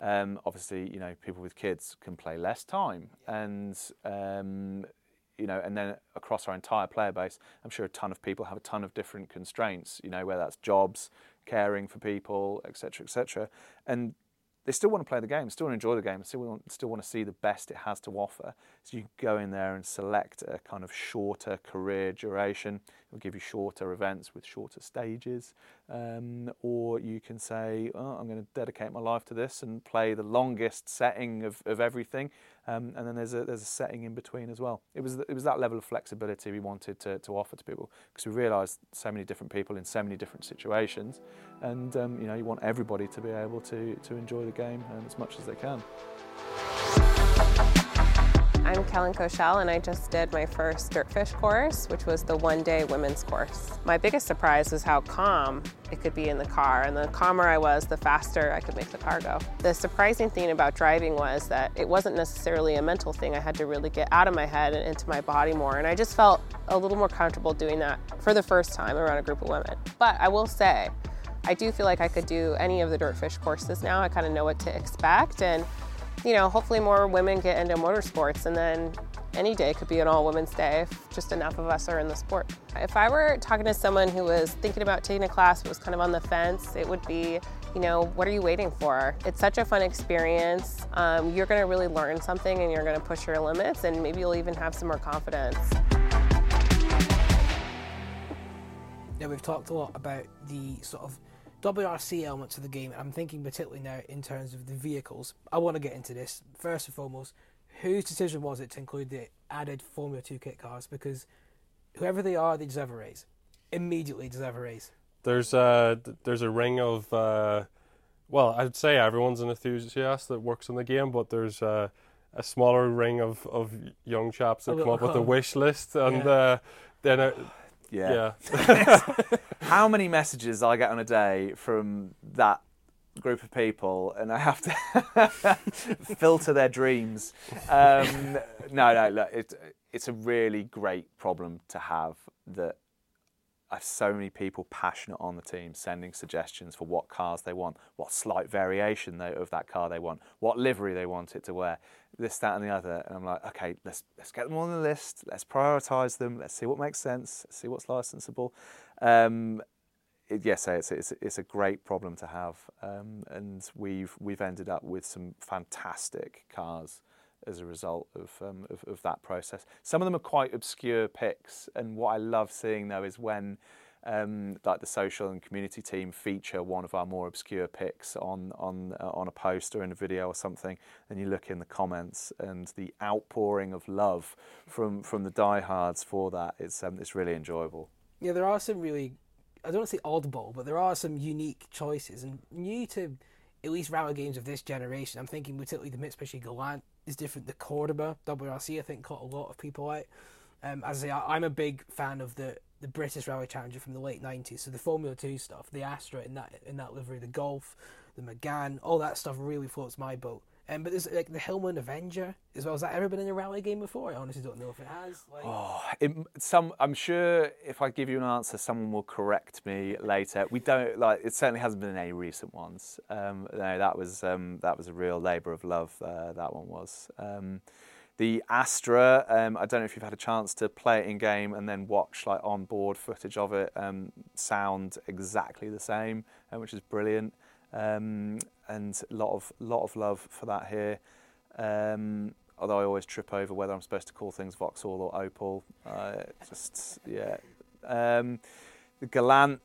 Speaker 5: Um, obviously, you know, people with kids can play less time, and um, you know, and then across our entire player base, I'm sure a ton of people have a ton of different constraints. You know, whether that's jobs, caring for people, etc., etc., and they still want to play the game, still want to enjoy the game, still want, still want to see the best it has to offer. So you go in there and select a kind of shorter career duration. It'll give you shorter events with shorter stages, um, or you can say, oh, I'm going to dedicate my life to this and play the longest setting of, of everything. Um, and then there's a there's a setting in between as well. It was it was that level of flexibility we wanted to, to offer to people because we realised so many different people in so many different situations, and um, you know you want everybody to be able to to enjoy the game um, as much as they can.
Speaker 7: I'm Kellen Koshel, and I just did my first Dirtfish course, which was the one day women's course. My biggest surprise was how calm it could be in the car, and the calmer I was, the faster I could make the car go. The surprising thing about driving was that it wasn't necessarily a mental thing. I had to really get out of my head and into my body more, and I just felt a little more comfortable doing that for the first time around a group of women. But I will say, I do feel like I could do any of the Dirtfish courses now. I kind of know what to expect, and you know, hopefully more women get into motorsports and then any day could be an all women's day if just enough of us are in the sport. If I were talking to someone who was thinking about taking a class but was kind of on the fence, it would be, you know, what are you waiting for? It's such a fun experience. Um, you're going to really learn something and you're going to push your limits and maybe you'll even have some more confidence.
Speaker 3: Now we've talked a lot about the sort of WRC elements of the game. I'm thinking particularly now in terms of the vehicles. I want to get into this first and foremost. Whose decision was it to include the added Formula Two kit cars? Because whoever they are, they deserve a raise. Immediately deserve a raise.
Speaker 4: There's a there's a ring of uh, well, I'd say everyone's an enthusiast that works in the game, but there's a, a smaller ring of, of young chaps that come up with a wish list, and
Speaker 3: Yeah.
Speaker 4: uh, then uh,
Speaker 5: Yeah.
Speaker 4: yeah,
Speaker 5: How many messages I get on a day from that group of people, and I have to filter their dreams. Um, no, no, look, it, it's a really great problem to have that I have so many people passionate on the team sending suggestions for what cars they want, what slight variation they, of that car they want, what livery they want it to wear, this, that, and the other. And I'm like, okay, let's let's get them on the list. Let's prioritise them. Let's see what makes sense. Let's see what's licensable. Um, it, yes, it's, it's it's a great problem to have, um, and we've we've ended up with some fantastic cars as a result of, um, of of that process. Some of them are quite obscure picks, and what I love seeing though is when um, like the social and community team feature one of our more obscure picks on on uh, on a poster in a video or something, and you look in the comments and the outpouring of love from from the diehards for that. It's um, it's really enjoyable.
Speaker 3: Yeah, there are some really, I don't want to say oddball, but there are some unique choices and new to at least rally games of this generation. I'm thinking particularly the Mitsubishi Galant is different. The Cordoba WRC I think caught a lot of people out. Um, as I say, I'm a big fan of the the British Rally Challenger from the late '90s. So the Formula Two stuff, the Astra in that in that livery, the Golf, the Megane, all that stuff really floats my boat. Um, but there's like the Hillman Avenger as well. Has that ever been in a rally game before? I honestly don't know if it has. Like,
Speaker 5: Oh, it, some I'm sure if I give you an answer, someone will correct me later. We don't like it. Certainly hasn't been in any recent ones. Um, no, that was um, that was a real labour of love. Uh, that one was. Um, the Astra, um, I don't know if you've had a chance to play it in game and then watch like on board footage of it. Um, sound exactly the same, uh, which is brilliant. Um, and a lot of lot of love for that here. Um, although I always trip over whether I'm supposed to call things Vauxhall or Opel. Uh, just yeah. Um, the Galant.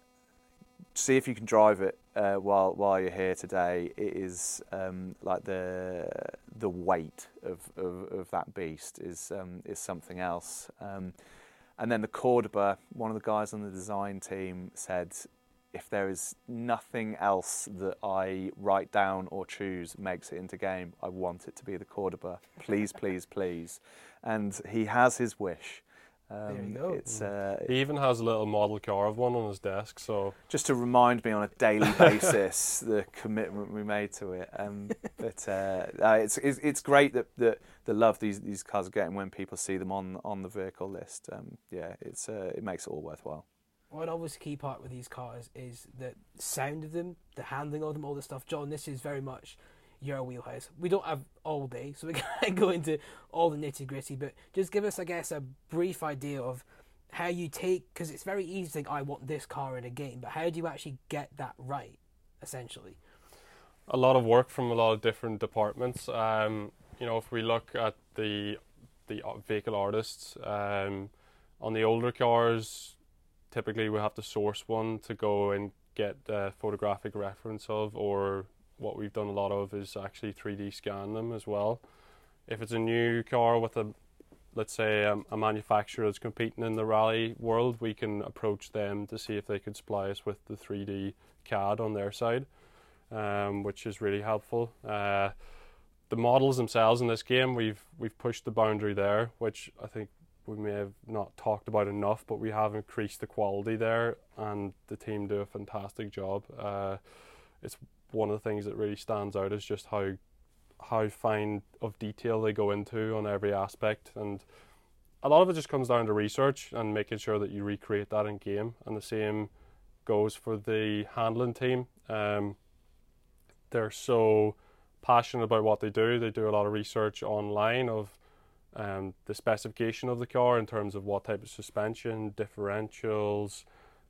Speaker 5: See if you can drive it uh, while while you're here today. It is um, like the the weight of, of, of that beast is um, is something else. Um, and then the Cordoba, one of the guys on the design team said, if there is nothing else that I write down or choose makes it into game, I want it to be the Cordoba. Please, please, please. And he has his wish. Um,
Speaker 3: There you go.
Speaker 5: It's uh,
Speaker 4: He even has a little model car of one on his desk, so
Speaker 5: just to remind me on a daily basis the commitment we made to it. Um, but uh, uh, it's, it's it's great that, that the love these these cars are getting when people see them on on the vehicle list. Um, yeah, it's uh, it makes it all worthwhile.
Speaker 3: What always key part with these cars is the sound of them, the handling of them, all this stuff. Jon, this is very much your wheelhouse. We don't have all day, so we can't go into all the nitty gritty, but just give us, I guess, a brief idea of how you take, because it's very easy to think, I want this car in a game, but how do you actually get that right, essentially?
Speaker 4: a lot of work from a lot of different departments. Um, you know, if we look at the the vehicle artists um, on the older cars, typically we have to source one to go and get a photographic reference of, or what we've done a lot of is actually 3D scan them as well. If it's a new car with a let's say um, a manufacturer that's competing in the rally world, we can approach them to see if they could supply us with the 3D CAD on their side um, which is really helpful. Uh, the models themselves in this game, we've we've pushed the boundary there, which I think we may have not talked about enough, but we have increased the quality there, and the team do a fantastic job. Uh, it's one of the things that really stands out is just how how fine of detail they go into on every aspect, and a lot of it just comes down to research and making sure that you recreate that in game, and the same goes for the handling team. Um, they're so passionate about what they do. They do a lot of research online of um, the specification of the car in terms of what type of suspension, differentials,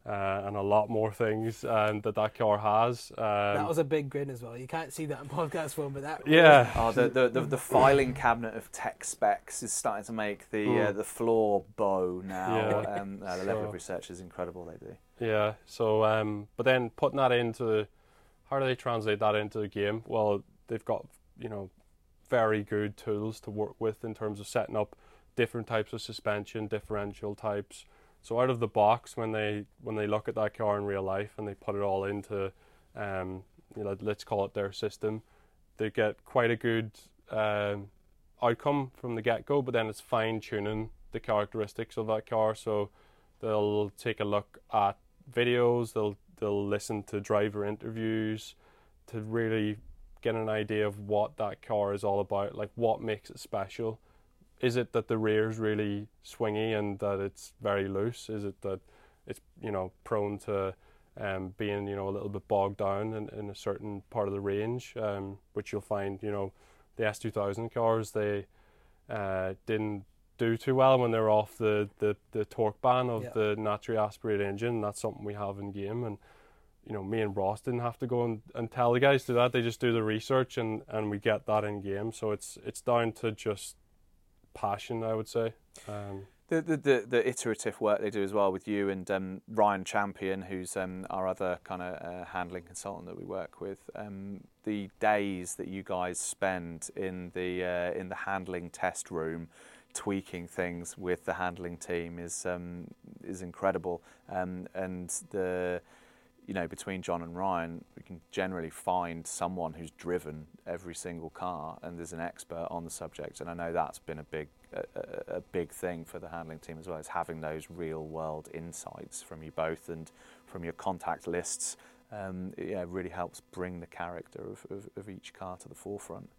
Speaker 4: uh, and a lot more things um, that that car has. Um,
Speaker 3: that was a big grin as well. You can't see that in podcast form, but that
Speaker 4: yeah,
Speaker 5: Oh, the, the, the, the filing cabinet of tech specs is starting to make the uh,
Speaker 4: Mm.
Speaker 5: the floor bow now.
Speaker 4: Yeah.
Speaker 5: Um, uh, the level
Speaker 4: So-
Speaker 5: of research is incredible. They do.
Speaker 4: Yeah. So, um, but then putting that into, how do they translate that into the game? Well, they've got you know, very good tools to work with in terms of setting up different types of suspension, differential types. So out of the box, when they when they look at that car in real life and they put it all into, um, you know, let's call it their system, they get quite a good um, outcome from the get go. But then it's fine tuning the characteristics of that car. So they'll take a look at videos. They'll they'll listen to driver interviews to really get an idea of what that car is all about. Like what makes it special. Is it that the rear is really swingy and that it's very loose? Is it that it's you know prone to um, being you know a little bit bogged down in, in a certain part of the range, um, which you'll find you know the S2000 cars they uh, didn't do too well when they were off the, the, the torque band of
Speaker 3: Yeah.
Speaker 4: the naturally aspirated engine. That's something we have in game, and you know me and Ross didn't have to go and, and tell the guys to do that. They just do the research and, and we get that in game. So it's it's down to just passion, I would say. Um,
Speaker 5: The, the, the, the iterative work they do as well with you and um, Ryan Champion, who's um, our other kind of uh, handling consultant that we work with. Um, the days that you guys spend in the uh, in the handling test room, tweaking things with the handling team is um, is incredible. Um, and the you know between Jon and Ryan, we can generally find someone who's driven every single car and there's an expert on the subject. And I know that's been a big a, a- a big thing for the handling team as well is having those real world insights from you both and from your contact lists. Um, it, yeah, really helps bring the character of, of, of each car to the forefront.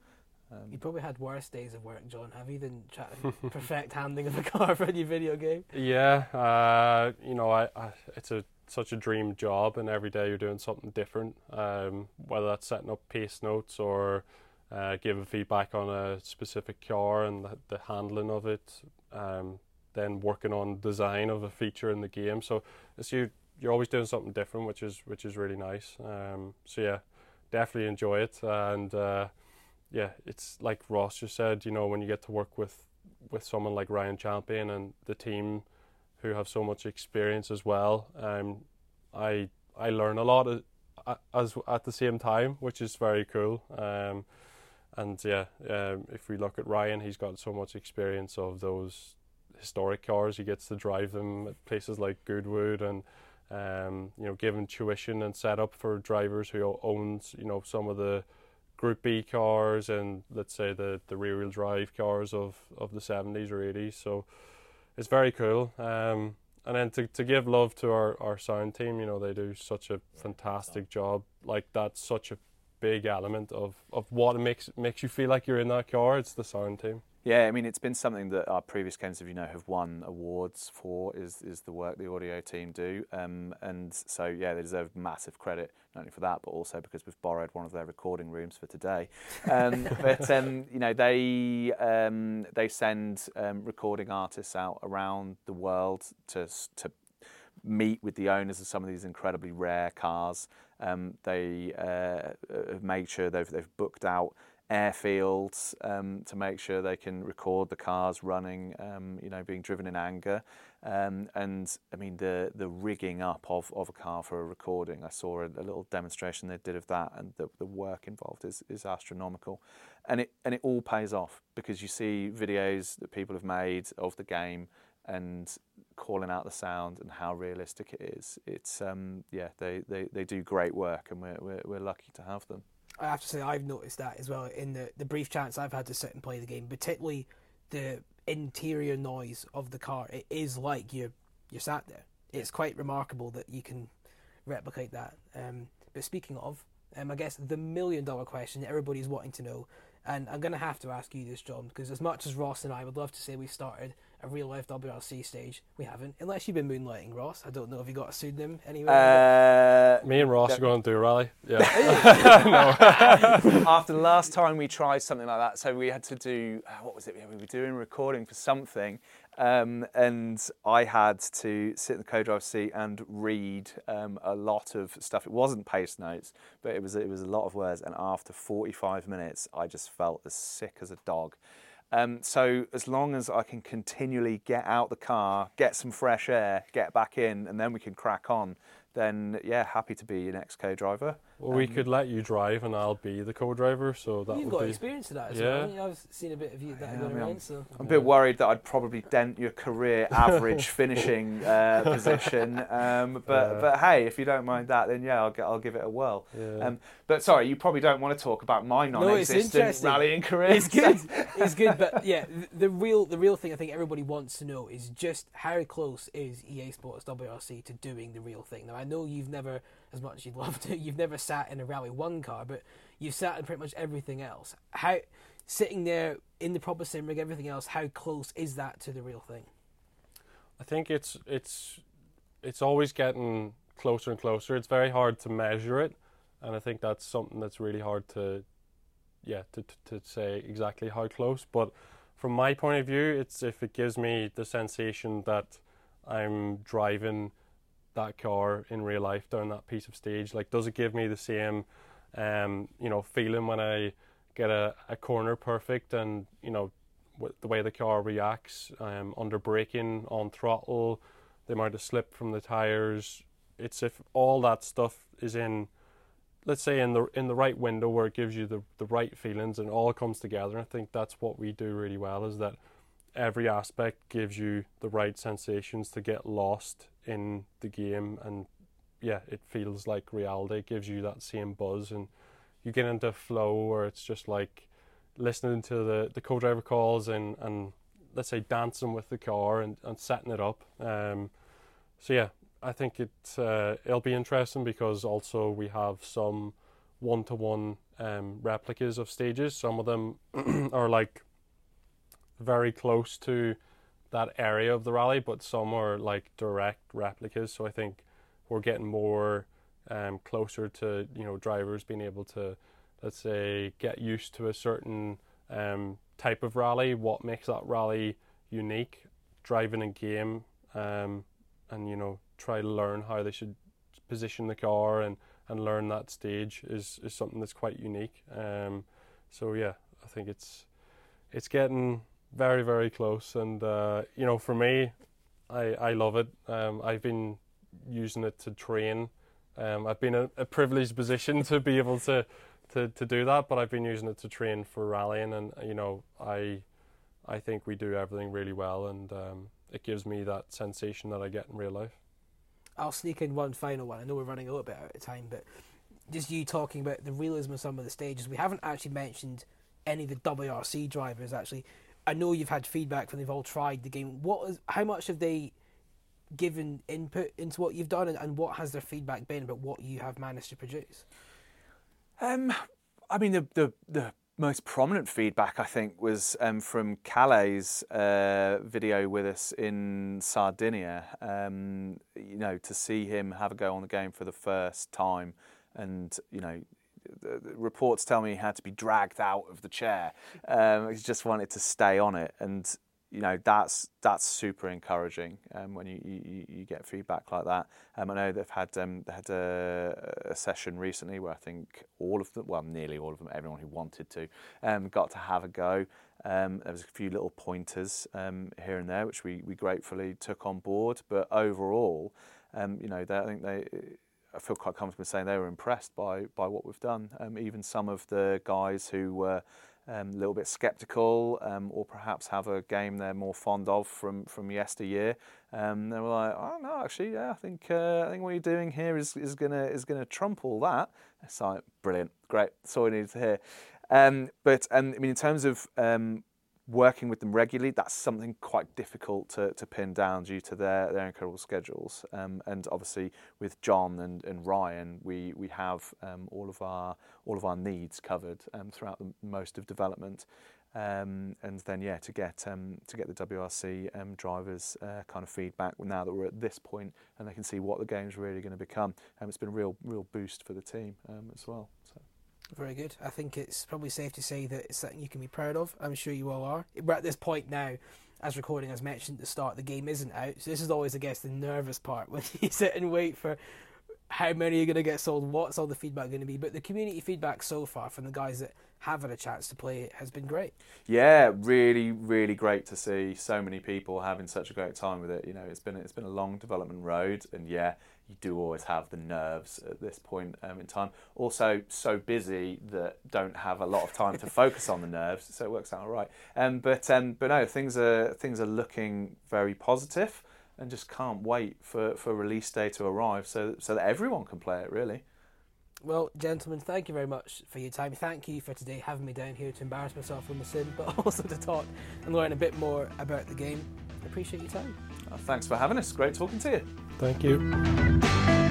Speaker 5: Um,
Speaker 3: You probably had worse days of work, Jon, have you, than trying to perfect handling of a car for a new video game?
Speaker 4: Yeah, uh, you know, I, I it's a such a dream job, and every day you're doing something different. Um, whether that's setting up pace notes or uh, giving feedback on a specific car and the, the handling of it, um, then working on design of a feature in the game. So it's you you're always doing something different, which is which is really nice. Um, so yeah, definitely enjoy it, and uh, yeah, it's like Ross just said. You know, when you get to work with with someone like Ryan Champion and the team who have so much experience as well, um, I I learn a lot uh, as at the same time, which is very cool. Um, and yeah, um, if we look at Ryan, he's got so much experience of those historic cars. He gets to drive them at places like Goodwood and um, you know, giving tuition and setup for drivers who owns you know some of the Group B cars and let's say the the rear wheel drive cars of of the 70s or 80s. So it's very cool. Um, and then to, to give love to our, our sound team, you know, they do such a fantastic job. Like that's such a big element of, of what makes makes you feel like you're in that car. It's the sound team.
Speaker 5: Yeah, I mean, it's been something that our previous games, of you know, have won awards for. Is is the work the audio team do, um, and so yeah, they deserve massive credit not only for that, but also because we've borrowed one of their recording rooms for today. Um, but um, you know, they um, they send um, recording artists out around the world to to meet with the owners of some of these incredibly rare cars. Um, they uh, have made sure they've they've booked out airfields um, to make sure they can record the cars running, um, you know, being driven in anger. Um, and I mean, the the rigging up of, of a car for a recording, I saw a, a, little demonstration they did of that, and the, the work involved is, is astronomical. And it, and it all pays off because you see videos that people have made of the game and calling out the sound and how realistic it is. It's, um, yeah, they, they, they do great work, and we're, we're, we're lucky to have them.
Speaker 3: I have to say I've noticed that as well in the, the brief chance I've had to sit and play the game, particularly the interior noise of the car. It is like you're you're sat there. It's quite remarkable that you can replicate that. Um, but speaking of, um, I guess the million dollar question everybody's wanting to know, and I'm going to have to ask you this, Jon, because as much as Ross and I would love to say we started a real life WRC stage, we haven't. Unless you've been moonlighting, Ross. I don't know if you got a pseudonym anywhere.
Speaker 5: Uh,
Speaker 4: Me and Ross
Speaker 5: yeah.
Speaker 4: are going to do a rally. Yeah.
Speaker 5: After the last time we tried something like that, so we had to do uh, what was it? We were doing recording for something, um, and I had to sit in the co-drive seat and read um, a lot of stuff. It wasn't pace notes, but it was it was a lot of words. And after 45 minutes, I just felt as sick as a dog. Um, so as long as I can continually get out the car, get some fresh air, get back in, and then we can crack on, then yeah, happy to be your next co-driver.
Speaker 4: Well, we could let you drive and I'll be the co-driver, so that
Speaker 3: You've
Speaker 4: would
Speaker 3: got
Speaker 4: be.
Speaker 3: experience of that as
Speaker 4: Yeah.
Speaker 3: well. I've seen a bit of you that
Speaker 5: Yeah,
Speaker 3: going
Speaker 5: I mean,
Speaker 3: around. So
Speaker 5: I'm a bit worried that I'd probably dent your career average finishing uh, position, um, but
Speaker 4: Yeah.
Speaker 5: but hey, if you don't mind that, then yeah, I'll get, I'll give it a whirl.
Speaker 4: Yeah.
Speaker 5: Um, but sorry, you probably don't want to talk about my
Speaker 3: No,
Speaker 5: non-existent
Speaker 3: interesting.
Speaker 5: rallying career.
Speaker 3: it's good. it's good, but yeah, the, the real the real thing I think everybody wants to know is just how close is EA Sports WRC to doing the real thing. Now I know you've never, as much as you'd love to, you've never sat in a Rally One car, but you've sat in pretty much everything else. How sitting there in the proper sim rig, everything else, how close is that to the real thing?
Speaker 4: I think it's it's it's always getting closer and closer. It's very hard to measure it, and I think that's something that's really hard to yeah to to, to say exactly how close. But from my point of view, it's if it gives me the sensation that I'm driving that car in real life down that piece of stage. Like, does it give me the same um, you know feeling when I get a, a corner perfect and you know the way the car reacts um, under braking, on throttle, the amount of slip from the tires. It's if all that stuff is in, let's say in the in the right window where it gives you the the right feelings and all comes together. I think that's what we do really well is that every aspect gives you the right sensations to get lost in the game and yeah, it feels like reality. It gives you that same buzz and you get into flow where it's just like listening to the, the co-driver calls and, and let's say dancing with the car and, and setting it up. Um, so yeah, I think it uh, it'll be interesting because also we have some one-to-one um, replicas of stages. Some of them are like very close to that area of the rally, but some are like direct replicas. So I think we're getting more um, closer to you know drivers being able to, let's say, get used to a certain um, type of rally, what makes that rally unique, driving a game, um, and you know try to learn how they should position the car and, and learn that stage is, is something that's quite unique. Um, so yeah, I think it's it's getting very very close, and uh, you know for me, I I love it. Um, I've been using it to train. Um, I've been a, a privileged position to be able to, to to do that, but I've been using it to train for rallying, and you know I I think we do everything really well, and um, it gives me that sensation that I get in real life.
Speaker 3: I'll sneak in one final one. I know we're running a little bit out of time, but just you talking about the realism of some of the stages. We haven't actually mentioned any of the WRC drivers. Actually, I know you've had feedback from they've all tried the game. What is how much have they given input into what you've done, and, and what has their feedback been about what you have managed to produce?
Speaker 5: Um, I mean the the the most prominent feedback I think was um, from Kalle's uh, video with us in Sardinia. Um, you know, to see him have a go on the game for the first time, and you know, the, the reports tell me he had to be dragged out of the chair. Um, he just wanted to stay on it, and you know that's that's super encouraging um, when you, you, you, get feedback like that. Um, I know they've had um, they had a, a, session recently where I think all of them, well, nearly all of them, everyone who wanted to, um, got to have a go. Um, there was a few little pointers um, here and there which we, we gratefully took on board, but overall, you know, they, I think they. I feel quite comfortable saying they were impressed by by what we've done. even some of the guys who were um, a little bit sceptical, um, or perhaps have a game they're more fond of from from yesteryear. Um, they were like, "Oh no, actually, yeah, I think uh, I think what you're doing here is is gonna is gonna trump all that." It's like brilliant, great. That's all we needed to hear. Um, but um, I mean, in terms of um, working with them regularly, that's something quite difficult to, to pin down due to their, their incredible schedules. Um, and obviously, with Jon and, and Ryan, we, we have um, all of our all of our needs covered um, throughout the, most of development. Um, and then, yeah, to get um, to get the WRC um, drivers uh, kind of feedback now that we're at this point, and they can see what the game's really going to become. Um, it's been a real real boost for the team as well.
Speaker 3: Very good. I think it's probably safe to say that it's something you can be proud of. I'm sure you all are. We're at this point now, as recording, as mentioned at the start, the game isn't out. So this is always, I guess, the nervous part when you sit and wait for how many are going to get sold, what's all the feedback going to be. But the community feedback so far from the guys that have had a chance to play it has been great.
Speaker 5: Yeah, really, really great to see so many people having such a great time with it. You know, it's been it's been a long development road, and yeah, you do always have the nerves at this point um, in time. Also, so busy that don't have a lot of time to focus on the nerves, so it works out all right. Um, but um, but no, things are things are looking very positive and just can't wait for, for release day to arrive so so that everyone can play it really.
Speaker 3: Well, gentlemen, thank you very much for your time. Thank you for today having me down here to embarrass myself from the sim, but also to talk and learn a bit more about the game. I appreciate your time.
Speaker 5: Uh, thanks for having us. Great talking to you.
Speaker 4: Thank you.